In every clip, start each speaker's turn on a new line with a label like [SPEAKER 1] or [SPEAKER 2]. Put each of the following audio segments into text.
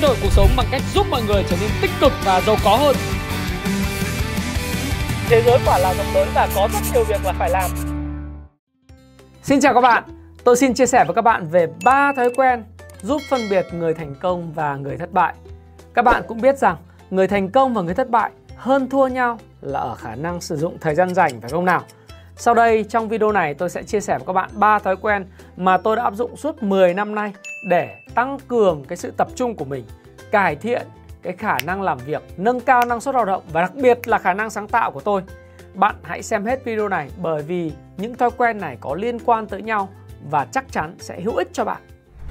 [SPEAKER 1] thay đổi cuộc sống bằng cách giúp mọi người trở nên tích cực và giàu có hơn.
[SPEAKER 2] Thế giới quả là rộng lớn và có rất nhiều việc là phải làm.
[SPEAKER 1] Xin chào các bạn. Tôi xin chia sẻ với các bạn về 3 thói quen giúp phân biệt người thành công và người thất bại. Các bạn cũng biết rằng người thành công và người thất bại hơn thua nhau là ở khả năng sử dụng thời gian rảnh phải không nào? Sau đây trong video này tôi sẽ chia sẻ với các bạn 3 thói quen mà tôi đã áp dụng suốt 10 năm nay để tăng cường cái sự tập trung của mình, cải thiện cái khả năng làm việc, nâng cao năng suất lao động và đặc biệt là khả năng sáng tạo của tôi. Bạn hãy xem hết video này bởi vì những thói quen này có liên quan tới nhau và chắc chắn sẽ hữu ích cho bạn.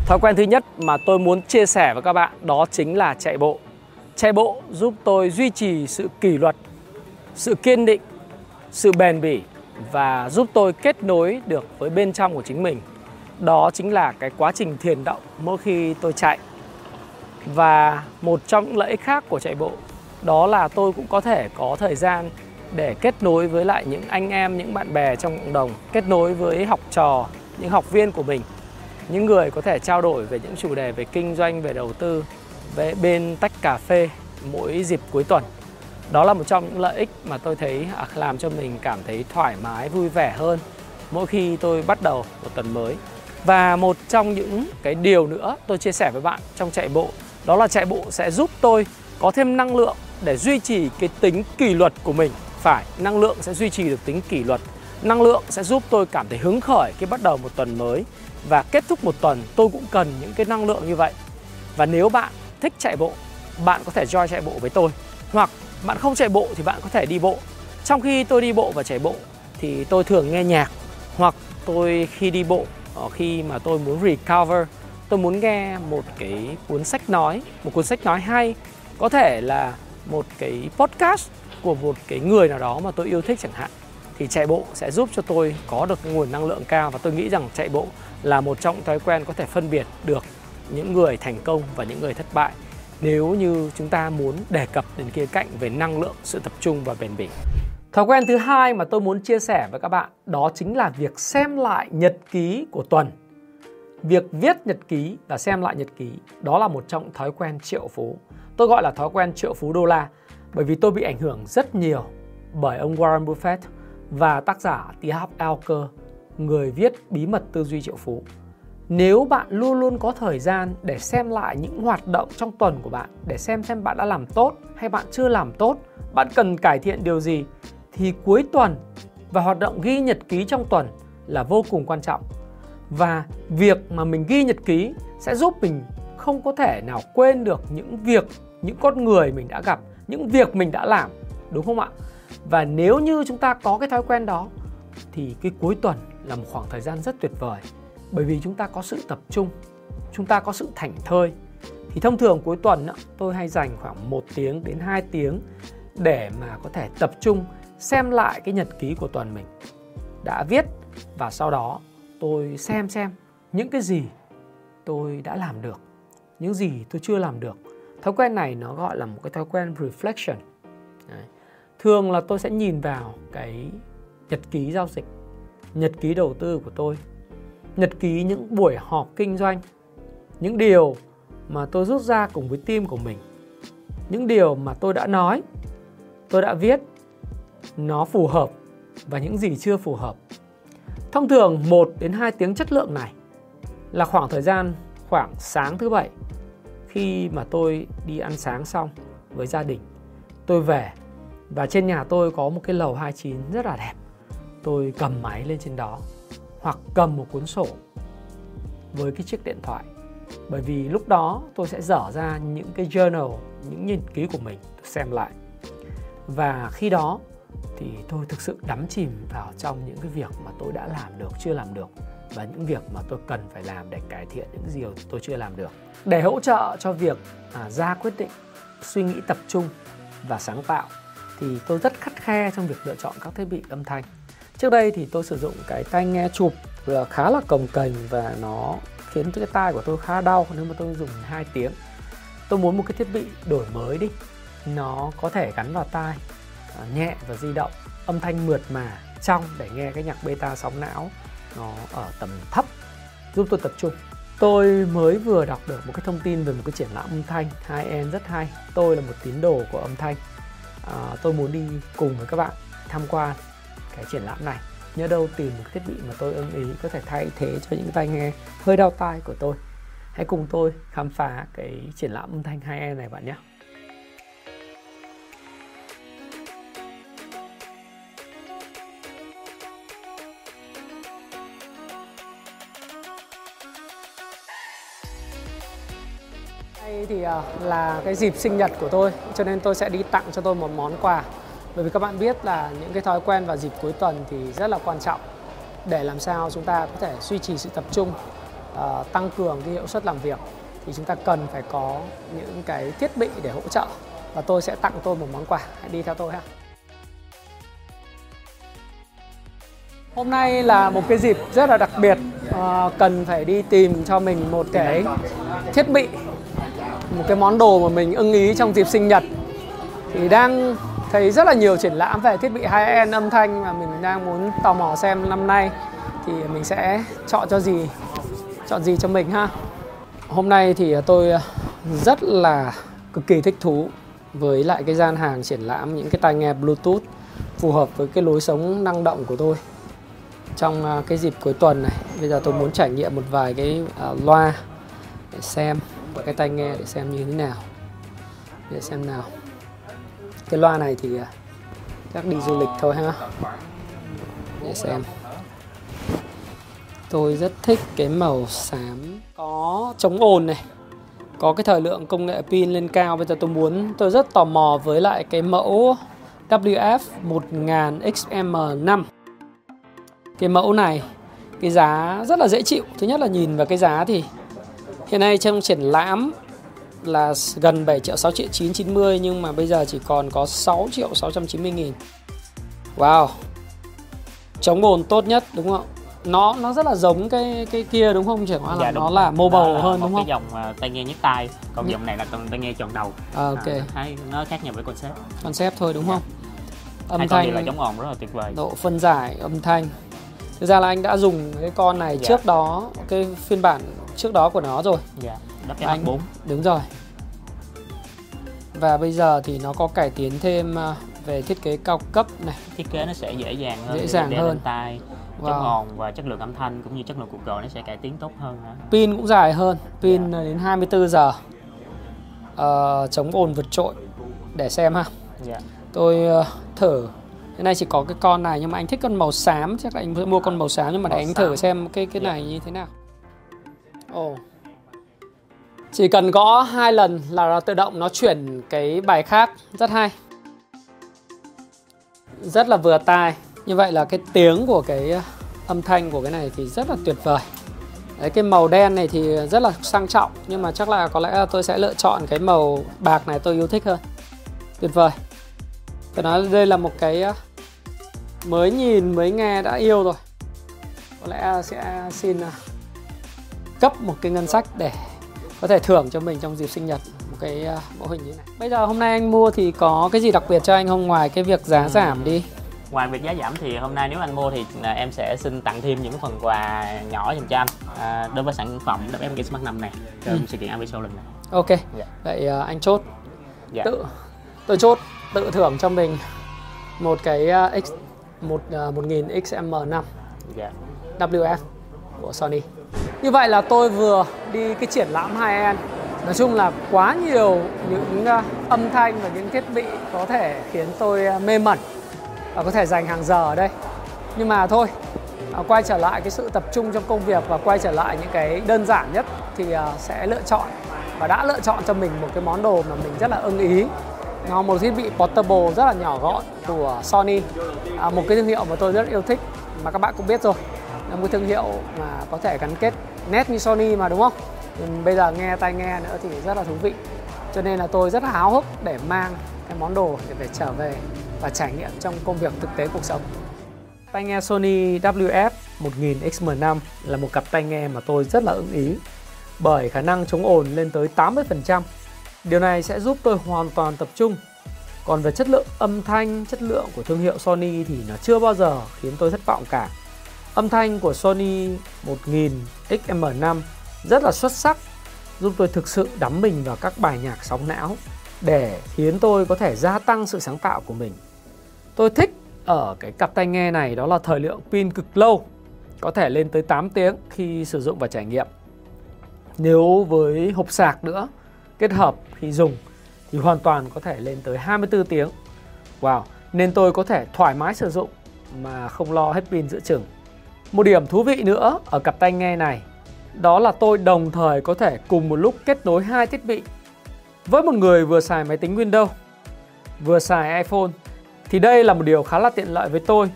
[SPEAKER 1] Thói quen thứ nhất mà tôi muốn chia sẻ với các bạn đó chính là chạy bộ. Chạy bộ giúp tôi duy trì sự kỷ luật, sự kiên định, sự bền bỉ và giúp tôi kết nối được với bên trong của chính mình. Đó chính là cái quá trình thiền động mỗi khi tôi chạy. Và một trong những lợi ích khác của chạy bộ đó là tôi cũng có thể có thời gian để kết nối với lại những anh em, những bạn bè trong cộng đồng, kết nối với học trò, những học viên của mình, những người có thể trao đổi về những chủ đề về kinh doanh, về đầu tư, về bên tách cà phê mỗi dịp cuối tuần đó là một trong những lợi ích mà tôi thấy à, làm cho mình cảm thấy thoải mái, vui vẻ hơn mỗi khi tôi bắt đầu một tuần mới. Và một trong những cái điều nữa tôi chia sẻ với bạn trong chạy bộ, đó là chạy bộ sẽ giúp tôi có thêm năng lượng để duy trì cái tính kỷ luật của mình. Phải, năng lượng sẽ duy trì được tính kỷ luật. Năng lượng sẽ giúp tôi cảm thấy hứng khởi khi bắt đầu một tuần mới. Và kết thúc một tuần, tôi cũng cần những cái năng lượng như vậy. Và nếu bạn thích chạy bộ, bạn có thể join chạy bộ với tôi. Hoặc bạn không chạy bộ thì bạn có thể đi bộ. Trong khi tôi đi bộ và chạy bộ thì tôi thường nghe nhạc, hoặc tôi khi đi bộ ờ, khi mà tôi muốn recover, tôi muốn nghe một cái cuốn sách nói, một cuốn sách nói hay. Có thể là một cái podcast của một cái người nào đó mà tôi yêu thích chẳng hạn. Thì chạy bộ sẽ giúp cho tôi có được nguồn năng lượng cao và tôi nghĩ rằng chạy bộ là một trong thói quen có thể phân biệt được những người thành công và những người thất bại nếu như chúng ta muốn đề cập đến khía cạnh về năng lượng, sự tập trung và bền bỉ. Thói quen thứ hai mà tôi muốn chia sẻ với các bạn đó chính là việc xem lại nhật ký của tuần. Việc viết nhật ký và xem lại nhật ký đó là một trong thói quen triệu phú. Tôi gọi là thói quen triệu phú đô la bởi vì tôi bị ảnh hưởng rất nhiều bởi ông Warren Buffett và tác giả T. Harv Eker, người viết Bí mật tư duy triệu phú nếu bạn luôn luôn có thời gian để xem lại những hoạt động trong tuần của bạn, để xem xem bạn đã làm tốt hay bạn chưa làm tốt, bạn cần cải thiện điều gì, thì cuối tuần và hoạt động ghi nhật ký trong tuần là vô cùng quan trọng. Và việc mà mình ghi nhật ký sẽ giúp mình không có thể nào quên được những việc, những con người mình đã gặp, những việc mình đã làm, đúng không ạ? Và nếu như chúng ta có cái thói quen đó, thì cái cuối tuần là một khoảng thời gian rất tuyệt vời bởi vì chúng ta có sự tập trung, chúng ta có sự thảnh thơi. Thì thông thường cuối tuần tôi hay dành khoảng 1 tiếng đến 2 tiếng để mà có thể tập trung, xem lại cái nhật ký của tuần mình đã viết. Và sau đó tôi xem xem những cái gì tôi đã làm được, những gì tôi chưa làm được. Thói quen này nó gọi là một cái thói quen reflection. Đấy. thường là tôi sẽ nhìn vào cái nhật ký giao dịch, nhật ký đầu tư của tôi nhật ký những buổi họp kinh doanh, những điều mà tôi rút ra cùng với team của mình, những điều mà tôi đã nói, tôi đã viết, nó phù hợp và những gì chưa phù hợp. Thông thường 1 đến 2 tiếng chất lượng này là khoảng thời gian khoảng sáng thứ bảy khi mà tôi đi ăn sáng xong với gia đình. Tôi về và trên nhà tôi có một cái lầu 29 rất là đẹp. Tôi cầm máy lên trên đó hoặc cầm một cuốn sổ với cái chiếc điện thoại. Bởi vì lúc đó tôi sẽ dở ra những cái journal những nhật ký của mình xem lại. Và khi đó thì tôi thực sự đắm chìm vào trong những cái việc mà tôi đã làm được chưa làm được và những việc mà tôi cần phải làm để cải thiện những điều tôi chưa làm được. Để hỗ trợ cho việc à, ra quyết định suy nghĩ tập trung và sáng tạo thì tôi rất khắt khe trong việc lựa chọn các thiết bị âm thanh. Trước đây thì tôi sử dụng cái tai nghe chụp là khá là cồng kềnh và nó khiến cái tai của tôi khá đau nếu mà tôi dùng 2 tiếng. Tôi muốn một cái thiết bị đổi mới đi. Nó có thể gắn vào tai, ờ, nhẹ và di động, âm thanh mượt mà, trong để nghe cái nhạc beta sóng não nó ở tầm thấp giúp tôi tập trung. Tôi mới vừa đọc được một cái thông tin về một cái triển lãm âm thanh hai end rất hay. Tôi là một tín đồ của âm thanh. À, tôi muốn đi cùng với các bạn tham quan cái triển lãm này. Nhớ đâu tìm một thiết bị mà tôi ưng ý, có thể thay thế cho những tai nghe hơi đau tai của tôi. Hãy cùng tôi khám phá cái triển lãm âm thanh 2E này bạn nhé. Đây thì à, là cái dịp sinh nhật của tôi, cho nên tôi sẽ đi tặng cho tôi một món quà. Bởi vì các bạn biết là những cái thói quen vào dịp cuối tuần thì rất là quan trọng để làm sao chúng ta có thể duy trì sự tập trung, uh, tăng cường cái hiệu suất làm việc thì chúng ta cần phải có những cái thiết bị để hỗ trợ và tôi sẽ tặng tôi một món quà. Hãy đi theo tôi ha. Hôm nay là một cái dịp rất là đặc biệt à, cần phải đi tìm cho mình một cái thiết bị một cái món đồ mà mình ưng ý trong dịp sinh nhật thì đang thấy rất là nhiều triển lãm về thiết bị high-end âm thanh mà mình đang muốn tò mò xem năm nay. Thì mình sẽ chọn cho gì? Chọn gì cho mình ha? Hôm nay thì tôi rất là cực kỳ thích thú với lại cái gian hàng triển lãm, những cái tai nghe bluetooth phù hợp với cái lối sống năng động của tôi. Trong à, cái dịp cuối tuần này, bây giờ tôi muốn trải nghiệm một vài cái à, loa để xem và cái tai nghe để xem như thế nào. Để xem nào cái loa này thì à, chắc đi du lịch thôi ha. Để xem. Tôi rất thích cái màu xám có chống ồn này, có cái thời lượng công nghệ pin lên cao. Bây giờ tôi muốn, tôi rất tò mò với lại cái mẫu WF 1000 XM5 cái mẫu này, cái giá rất là dễ chịu. Thứ nhất là nhìn vào cái giá thì Hiện nay trong triển lãm là gần 7 triệu 6 triệu 990 nhưng mà bây giờ chỉ còn có 6 triệu 690 nghìn. Wow. Chống ồn tốt nhất đúng không? Nó nó rất là giống cái cái kia đúng không? Chỉ qua là dạ, nó là mobile
[SPEAKER 3] là
[SPEAKER 1] hơn đúng không?
[SPEAKER 3] cái dòng uh, tai nghe nhức tai, còn dòng này là còn tai nghe tròn đầu.
[SPEAKER 1] À, ok.
[SPEAKER 3] À, thấy nó khác nhau với concept.
[SPEAKER 1] Concept thôi đúng không? Âm
[SPEAKER 3] Hai đều là
[SPEAKER 1] thanh,
[SPEAKER 3] chống ồn rất là tuyệt vời.
[SPEAKER 1] độ phân giải âm thanh. Thực ra là anh đã dùng cái con này
[SPEAKER 3] Dạ.
[SPEAKER 1] trước đó, cái phiên bản trước đó của nó rồi.
[SPEAKER 3] Dạ, đắp
[SPEAKER 1] Anh-
[SPEAKER 3] cái 4
[SPEAKER 1] Đúng rồi. Và bây giờ thì nó có cải tiến thêm à, về thiết kế cao cấp này.
[SPEAKER 3] thiết kế nó sẽ dễ dàng hơn
[SPEAKER 1] Dễ dàng hơn.
[SPEAKER 3] tai
[SPEAKER 1] Wow.
[SPEAKER 3] chống ồn và chất lượng âm thanh cũng như chất lượng cuộc gọi nó sẽ cải tiến tốt hơn nữa.
[SPEAKER 1] Pin cũng dài hơn, pin đến 24 giờ. Ờ, chống ồn vượt trội để xem ha.
[SPEAKER 3] Dạ.
[SPEAKER 1] Tôi ờ, thử. Cái này chỉ có cái con này nhưng mà anh thích con màu xám, chắc là anh mua con màu xám nhưng mà để anh thử
[SPEAKER 3] xám.
[SPEAKER 1] xem cái cái
[SPEAKER 3] Dạ.
[SPEAKER 1] này như thế nào. Ồ. Chỉ cần gõ hai lần là nó tự động nó chuyển cái bài khác rất hay. Rất là vừa tai. Như vậy là cái tiếng của cái ờ, âm thanh của cái này thì rất là tuyệt vời. Đấy, cái màu đen này thì rất là sang trọng nhưng mà chắc là có lẽ là tôi sẽ lựa chọn cái màu bạc này tôi yêu thích hơn. Tuyệt vời. Phải nói đây là một cái ờ, mới nhìn mới nghe đã yêu rồi. Có lẽ sẽ xin ờ, cấp một cái ngân sách để có thể thưởng cho mình trong dịp sinh nhật một cái ờ, mẫu hình như này. Bây giờ hôm nay anh mua thì có cái gì đặc biệt cho anh không ngoài cái việc giá
[SPEAKER 3] Ừ.
[SPEAKER 1] giảm đi.
[SPEAKER 3] Ngoài việc giá giảm thì hôm nay nếu anh mua thì là em sẽ xin tặng thêm những phần quà nhỏ dành cho anh à, đối với sản phẩm WM Smart 5 này trong
[SPEAKER 1] Ừ.
[SPEAKER 3] sự kiện Aviso lần này.
[SPEAKER 1] Ok.
[SPEAKER 3] Dạ.
[SPEAKER 1] Vậy ờ, anh chốt
[SPEAKER 3] Dạ.
[SPEAKER 1] tự tôi chốt tự thưởng cho mình một cái ờ, X một uh, 1000 XM5
[SPEAKER 3] Dạ.
[SPEAKER 1] WF của Sony. Như vậy là tôi vừa đi cái triển lãm hai en Nói chung là quá nhiều những ờ, âm thanh và những thiết bị có thể khiến tôi ờ, mê mẩn và có thể dành hàng giờ ở đây. Nhưng mà thôi, ờ, quay trở lại cái sự tập trung trong công việc và quay trở lại những cái đơn giản nhất thì sẽ lựa chọn và đã lựa chọn cho mình một cái món đồ mà mình rất là ưng ý. Nó một thiết bị portable rất là nhỏ gọn của Sony. À, một cái thương hiệu mà tôi rất yêu thích mà các bạn cũng biết rồi là một thương hiệu mà có thể gắn kết nét như Sony mà đúng không? Bây giờ nghe tai nghe nữa thì rất là thú vị. Cho nên là tôi rất là háo hức để mang cái món đồ để về trở về và trải nghiệm trong công việc thực tế cuộc sống. Tai nghe Sony WF 1000XM5 là một cặp tai nghe mà tôi rất là ưng ý bởi khả năng chống ồn lên tới 80%. Điều này sẽ giúp tôi hoàn toàn tập trung. Còn về chất lượng âm thanh, chất lượng của thương hiệu Sony thì nó chưa bao giờ khiến tôi thất vọng cả. Âm thanh của Sony 1000 XM5 rất là xuất sắc giúp tôi thực sự đắm mình vào các bài nhạc sóng não để khiến tôi có thể gia tăng sự sáng tạo của mình. Tôi thích ở cái cặp tai nghe này đó là thời lượng pin cực lâu, có thể lên tới 8 tiếng khi sử dụng và trải nghiệm. Nếu với hộp sạc nữa, kết hợp khi dùng thì hoàn toàn có thể lên tới 24 tiếng. Wow, nên tôi có thể thoải mái sử dụng mà không lo hết pin giữa chừng. Một điểm thú vị nữa ở cặp tai nghe này đó là tôi đồng thời có thể cùng một lúc kết nối hai thiết bị. Với một người vừa xài máy tính Windows, vừa xài iPhone thì đây là một điều khá là tiện lợi với tôi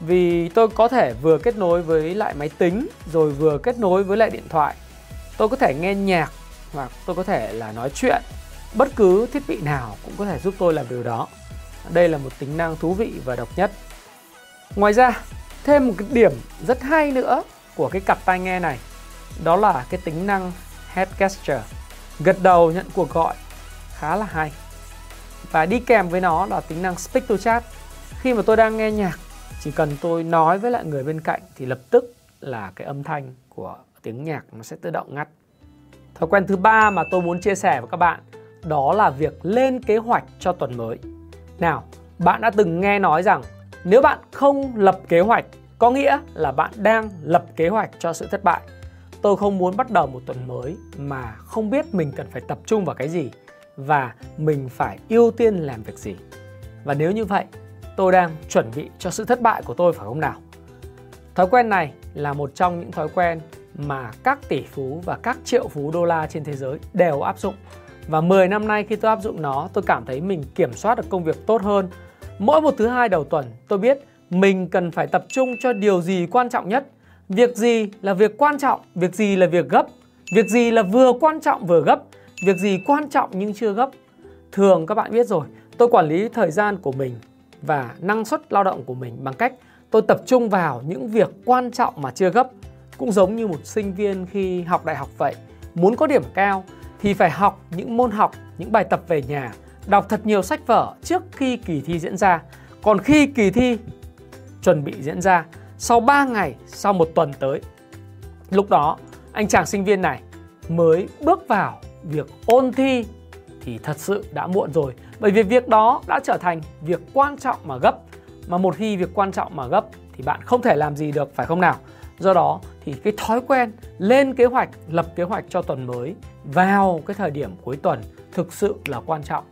[SPEAKER 1] vì tôi có thể vừa kết nối với lại máy tính rồi vừa kết nối với lại điện thoại. Tôi có thể nghe nhạc hoặc tôi có thể là nói chuyện. Bất cứ thiết bị nào cũng có thể giúp tôi làm điều đó. Đây là một tính năng thú vị và độc nhất. Ngoài ra, thêm một cái điểm rất hay nữa của cái cặp tai nghe này, đó là cái tính năng head gesture. Gật đầu nhận cuộc gọi, khá là hay. Và đi kèm với nó là tính năng speak to chat. Khi mà tôi đang nghe nhạc, chỉ cần tôi nói với lại người bên cạnh thì lập tức là cái âm thanh của tiếng nhạc nó sẽ tự động ngắt. Thói quen thứ ba mà tôi muốn chia sẻ với các bạn, đó là việc lên kế hoạch cho tuần mới. Nào, bạn đã từng nghe nói rằng nếu bạn không lập kế hoạch có nghĩa là bạn đang lập kế hoạch cho sự thất bại tôi không muốn bắt đầu một tuần mới mà không biết mình cần phải tập trung vào cái gì và mình phải ưu tiên làm việc gì. Và nếu như vậy, tôi đang chuẩn bị cho sự thất bại của tôi phải không nào? Thói quen này là một trong những thói quen mà các tỷ phú và các triệu phú đô la trên thế giới đều áp dụng. Và 10 năm nay khi tôi áp dụng nó, tôi cảm thấy mình kiểm soát được công việc tốt hơn. Mỗi một thứ hai đầu tuần, tôi biết mình cần phải tập trung cho điều gì quan trọng nhất – Việc gì là việc quan trọng, việc gì là việc gấp, việc gì là vừa quan trọng vừa gấp, việc gì quan trọng nhưng chưa gấp. Thường các bạn biết rồi, tôi quản lý thời gian của mình và năng suất lao động của mình bằng cách tôi tập trung vào những việc quan trọng mà chưa gấp. Cũng giống như một sinh viên khi học đại học vậy, muốn có điểm cao thì phải học những môn học, những bài tập về nhà, đọc thật nhiều sách vở trước khi kỳ thi diễn ra. Còn khi kỳ thi chuẩn bị diễn ra sau 3 ngày, sau một tuần tới. Lúc đó, anh chàng sinh viên này mới bước vào việc ôn thi thì thật sự đã muộn rồi. Bởi vì việc đó đã trở thành việc quan trọng mà gấp. Mà một khi việc quan trọng mà gấp thì bạn không thể làm gì được phải không nào? Do đó thì cái thói quen lên kế hoạch, lập kế hoạch cho tuần mới vào cái thời điểm cuối tuần thực sự là quan trọng.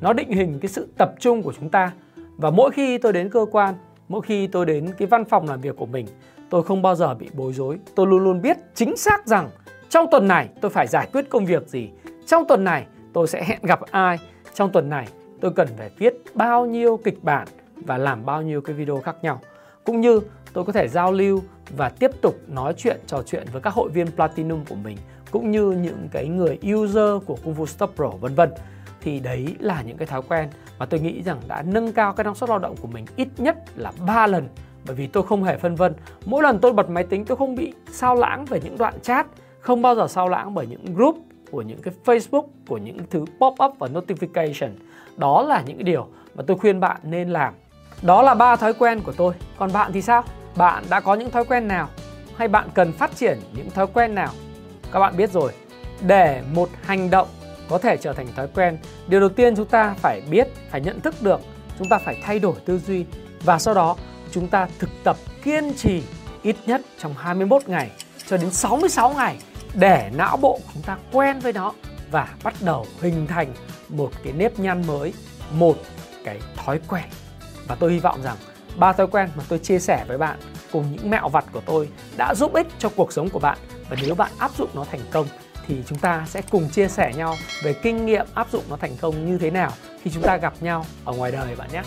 [SPEAKER 1] Nó định hình cái sự tập trung của chúng ta. Và mỗi khi tôi đến cơ quan, mỗi khi tôi đến cái văn phòng làm việc của mình, tôi không bao giờ bị bối rối. Tôi luôn luôn biết chính xác rằng trong tuần này tôi phải giải quyết công việc gì. Trong tuần này tôi sẽ hẹn gặp ai. Trong tuần này tôi cần phải viết bao nhiêu kịch bản và làm bao nhiêu cái video khác nhau. Cũng như tôi có thể giao lưu và tiếp tục nói chuyện, trò chuyện với các hội viên platinum của mình, cũng như những cái người user của Kung Fu Stop Pro, vân vân thì đấy là những cái thói quen mà tôi nghĩ rằng đã nâng cao cái năng suất lao động của mình ít nhất là 3 lần. Bởi vì tôi không hề phân vân. Mỗi lần tôi bật máy tính, tôi không bị sao lãng về những đoạn chat, không bao giờ sao lãng bởi những group của những cái Facebook, của những thứ pop up và notification. Đó là những điều mà tôi khuyên bạn nên làm. Đó là ba thói quen của tôi. Còn bạn thì sao? Bạn đã có những thói quen nào? Hay bạn cần phát triển những thói quen nào? Các bạn biết rồi. Để một hành động có thể trở thành thói quen điều đầu tiên chúng ta phải biết phải nhận thức được chúng ta phải thay đổi tư duy và sau đó chúng ta thực tập kiên trì ít nhất trong 21 ngày cho đến 66 ngày để não bộ chúng ta quen với nó và bắt đầu hình thành một cái nếp nhăn mới, một cái thói quen. Và tôi hy vọng rằng ba thói quen mà tôi chia sẻ với bạn cùng những mẹo vặt của tôi đã giúp ích cho cuộc sống của bạn và nếu bạn áp dụng nó thành công thì chúng ta sẽ cùng chia sẻ nhau về kinh nghiệm áp dụng nó thành công như thế nào khi chúng ta gặp nhau ở ngoài đời bạn nhé.